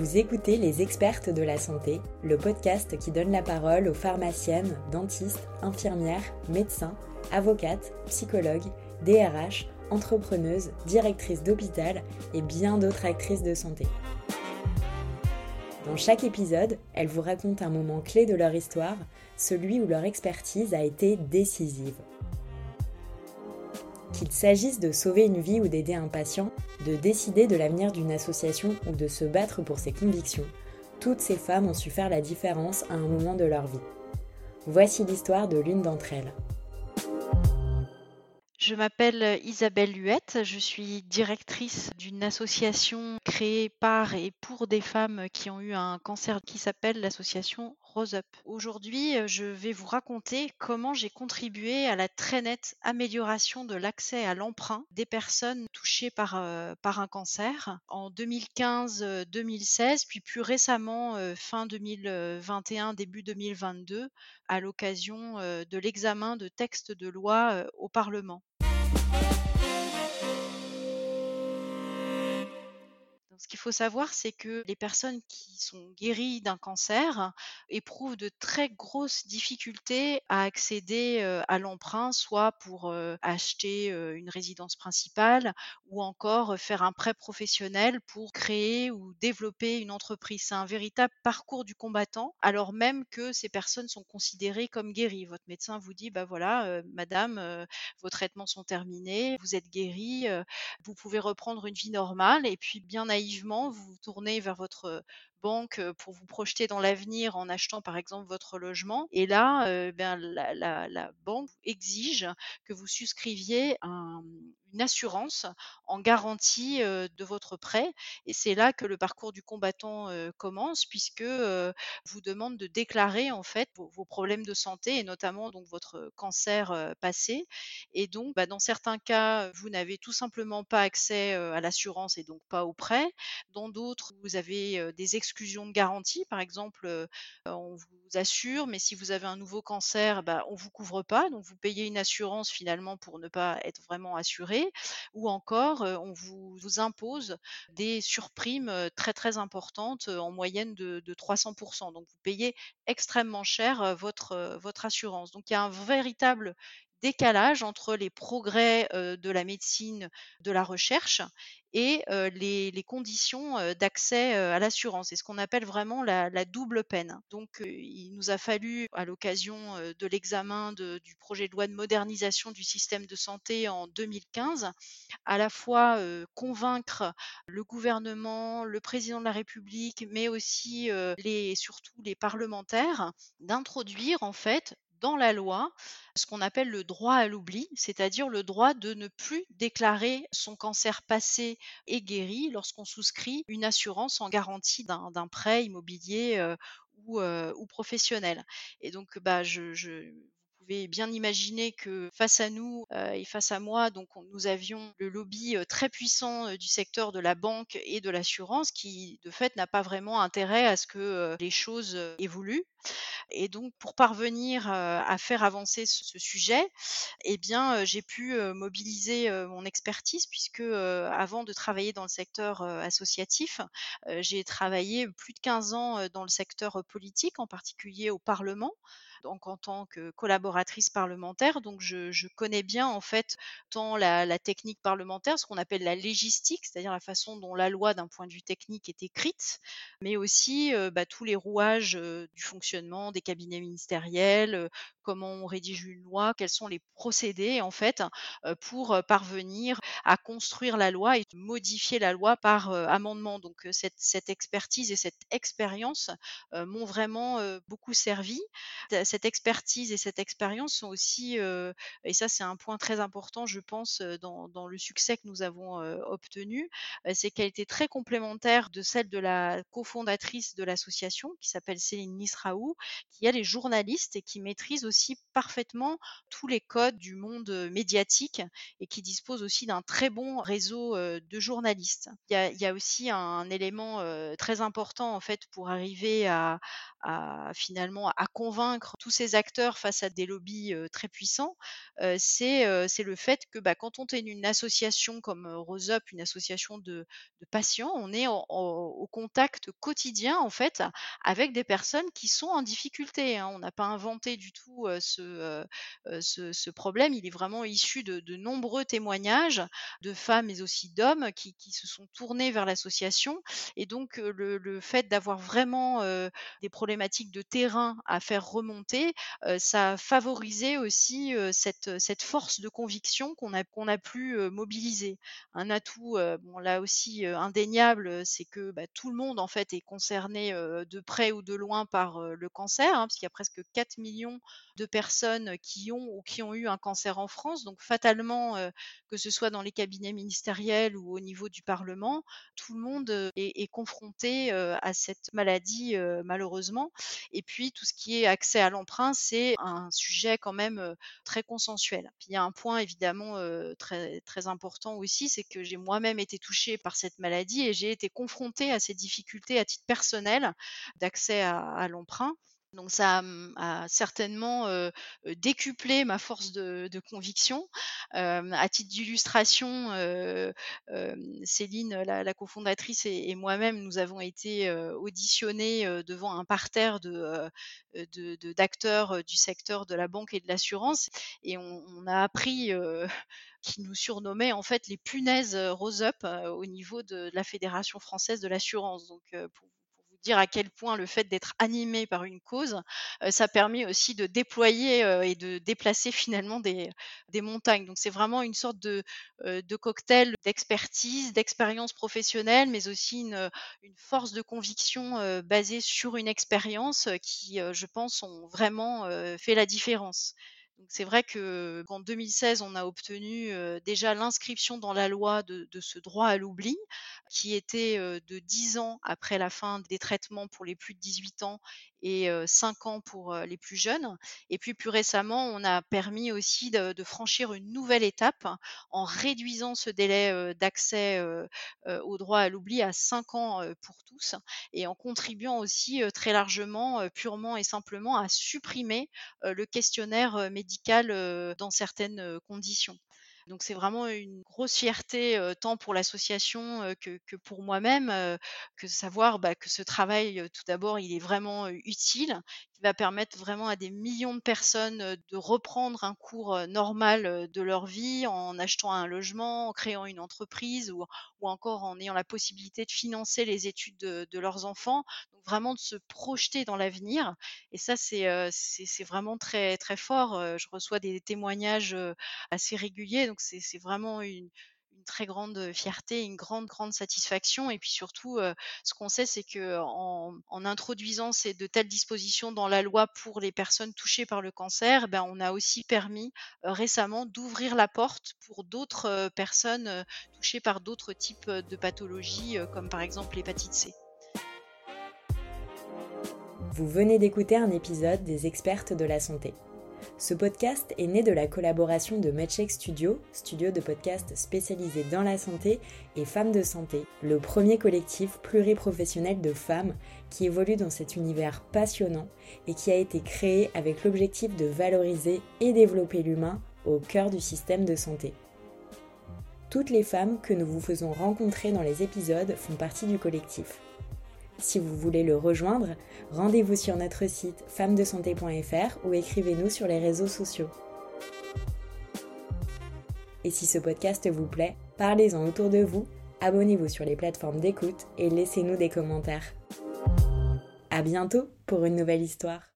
Vous écoutez Les Expertes de la Santé, le podcast qui donne la parole aux pharmaciennes, dentistes, infirmières, médecins, avocates, psychologues, DRH, entrepreneuses, directrices d'hôpital et bien d'autres actrices de santé. Dans chaque épisode, elles vous racontent un moment clé de leur histoire, celui où leur expertise a été décisive. Qu'il s'agisse de sauver une vie ou d'aider un patient, de décider de l'avenir d'une association ou de se battre pour ses convictions, toutes ces femmes ont su faire la différence à un moment de leur vie. Voici l'histoire de l'une d'entre elles. Je m'appelle Isabelle Luette, je suis directrice d'une association créée par et pour des femmes qui ont eu un cancer qui s'appelle l'association Aujourd'hui, je vais vous raconter comment j'ai contribué à la très nette amélioration de l'accès à l'emprunt des personnes touchées par, par un cancer en 2015-2016, puis plus récemment fin 2021, début 2022, à l'occasion de l'examen de textes de loi au Parlement. Ce qu'il faut savoir, c'est que les personnes qui sont guéries d'un cancer éprouvent de très grosses difficultés à accéder à l'emprunt, soit pour acheter une résidence principale ou encore faire un prêt professionnel pour créer ou développer une entreprise. C'est un véritable parcours du combattant, alors même que ces personnes sont considérées comme guéries. Votre médecin vous dit, bah voilà, madame, vos traitements sont terminés, vous êtes guérie, vous pouvez reprendre une vie normale et puis bien vous vous tournez vers votre banque pour vous projeter dans l'avenir en achetant par exemple votre logement. Et là, ben, la, banque exige que vous souscriviez une assurance en garantie de votre prêt. Et c'est là que le parcours du combattant commence, puisque vous demande de déclarer en fait vos, problèmes de santé et notamment donc votre cancer passé. Et donc, bah, dans certains cas, vous n'avez tout simplement pas accès à l'assurance et donc pas au prêt. Dans d'autres, vous avez des exclusions de garantie. Par exemple, on vous assure, mais si vous avez un nouveau cancer, bah, on ne vous couvre pas. Donc, vous payez une assurance finalement pour ne pas être vraiment assuré. Ou encore, on vous, impose des surprimes très, très importantes, en moyenne de, 300%. Donc, vous payez extrêmement cher votre, votre assurance. Donc, il y a un véritable décalage entre les progrès de la médecine, de la recherche et les, conditions d'accès à l'assurance. C'est ce qu'on appelle vraiment la, double peine. Donc, il nous a fallu, à l'occasion de l'examen du projet de loi de modernisation du système de santé en 2015, à la fois convaincre le gouvernement, le président de la République, mais aussi les, surtout les parlementaires, d'introduire en fait dans la loi ce qu'on appelle le droit à l'oubli, c'est-à-dire le droit de ne plus déclarer son cancer passé et guéri lorsqu'on souscrit une assurance en garantie d'un prêt immobilier ou, professionnel. Et donc, bah, je, pouvez bien imaginer que face à nous euh, et face à moi, donc nous avions le lobby très puissant du secteur de la banque et de l'assurance qui, de fait, n'a pas vraiment intérêt à ce que les choses évoluent. Et donc, pour parvenir à faire avancer ce, sujet, eh bien, j'ai pu mobiliser mon expertise puisque avant de travailler dans le secteur associatif, j'ai travaillé plus de 15 ans dans le secteur politique, en particulier au Parlement donc en tant que collaboratrice parlementaire. Donc je, connais bien en fait tant la, technique parlementaire, ce qu'on appelle la légistique, c'est-à-dire la façon dont la loi d'un point de vue technique est écrite, mais aussi bah, tous les rouages du fonctionnement des cabinets ministériels, comment on rédige une loi, quels sont les procédés en fait pour parvenir à construire la loi et modifier la loi par amendement. Donc cette, cette, expertise et cette expérience m'ont vraiment beaucoup servi cette expertise et cette expérience sont aussi, et ça c'est un point très important, je pense, dans, le succès que nous avons obtenu, c'est qu'elle était très complémentaire de celle de la cofondatrice de l'association, qui s'appelle Céline Nisraou, qui elle est journaliste et qui maîtrise aussi parfaitement tous les codes du monde médiatique et qui dispose aussi d'un très bon réseau de journalistes. Il y a, aussi un, élément très important en fait pour arriver à, finalement à convaincre tous ces acteurs face à des lobbies très puissants, c'est le fait que bah, quand on est une association comme Rose Up, une association de, patients, on est au contact quotidien en fait avec des personnes qui sont en difficulté. Hein. On n'a pas inventé du tout ce, problème. Il est vraiment issu de, nombreux témoignages de femmes mais aussi d'hommes qui, se sont tournés vers l'association. Et donc le, fait d'avoir vraiment des problématiques de terrain à faire remonter, ça a favorisé aussi cette, force de conviction qu'on a, a pu mobiliser. Un atout, là aussi indéniable, c'est que bah, tout le monde en fait est concerné de près ou de loin par le cancer, hein, parce qu'il y a presque 4 millions de personnes qui ont ou qui ont eu un cancer en France. Donc fatalement, que ce soit dans les cabinets ministériels ou au niveau du Parlement, tout le monde est, confronté à cette maladie malheureusement. Et puis tout ce qui est accès à l'emprunt, c'est un sujet quand même très consensuel. Il y a un point évidemment très, très important aussi, c'est que j'ai moi-même été touchée par cette maladie et j'ai été confrontée à ces difficultés à titre personnel d'accès à l'emprunt. Donc ça a certainement décuplé ma force de, conviction. à titre d'illustration, Céline, la, cofondatrice, et, moi-même, nous avons été auditionnés devant un parterre d'acteurs du secteur de la banque et de l'assurance, et on, a appris qu'ils nous surnommaient en fait les punaises Rose Up au niveau de, la Fédération française de l'assurance. Dire à quel point le fait d'être animé par une cause, ça permet aussi de déployer et de déplacer finalement des, montagnes. Donc c'est vraiment une sorte de, de cocktail d'expertise, d'expérience professionnelle, mais aussi une force de conviction basée sur une expérience qui, je pense, ont vraiment fait la différence c'est vrai que qu'en 2016, on a obtenu déjà l'inscription dans la loi de, ce droit à l'oubli, qui était de 10 ans après la fin des traitements pour les plus de 18 ans et 5 ans pour les plus jeunes. Et puis plus récemment, on a permis aussi de, franchir une nouvelle étape en réduisant ce délai d'accès au droit à l'oubli à 5 ans pour tous et en contribuant aussi très largement, purement et simplement à supprimer le questionnaire médical dans certaines conditions. Donc c'est vraiment une grosse fierté tant pour l'association que, pour moi-même, que de savoir bah, que ce travail, tout d'abord, il est vraiment utile, va permettre vraiment à des millions de personnes de reprendre un cours normal de leur vie en achetant un logement, en créant une entreprise ou, encore en ayant la possibilité de financer les études de, leurs enfants. Donc vraiment de se projeter dans l'avenir. Et ça, c'est c'est vraiment très très fort. Je reçois des témoignages assez réguliers. Donc c'est vraiment une, très grande fierté, une grande, grande satisfaction. Et puis surtout, ce qu'on sait, c'est que en, introduisant ces, de telles dispositions dans la loi pour les personnes touchées par le cancer, ben, on a aussi permis récemment d'ouvrir la porte pour d'autres personnes touchées par d'autres types de pathologies, comme par exemple l'hépatite C. Vous venez d'écouter un épisode des expertes de la santé. Ce podcast est né de la collaboration de MedCheck Studio, studio de podcast spécialisé dans la santé, et Femmes de Santé, le premier collectif pluriprofessionnel de femmes qui évolue dans cet univers passionnant et qui a été créé avec l'objectif de valoriser et développer l'humain au cœur du système de santé. Toutes les femmes que nous vous faisons rencontrer dans les épisodes font partie du collectif. Si vous voulez le rejoindre, rendez-vous sur notre site femmesdesanté.fr ou écrivez-nous sur les réseaux sociaux. Et si ce podcast vous plaît, parlez-en autour de vous, abonnez-vous sur les plateformes d'écoute et laissez-nous des commentaires. À bientôt pour une nouvelle histoire.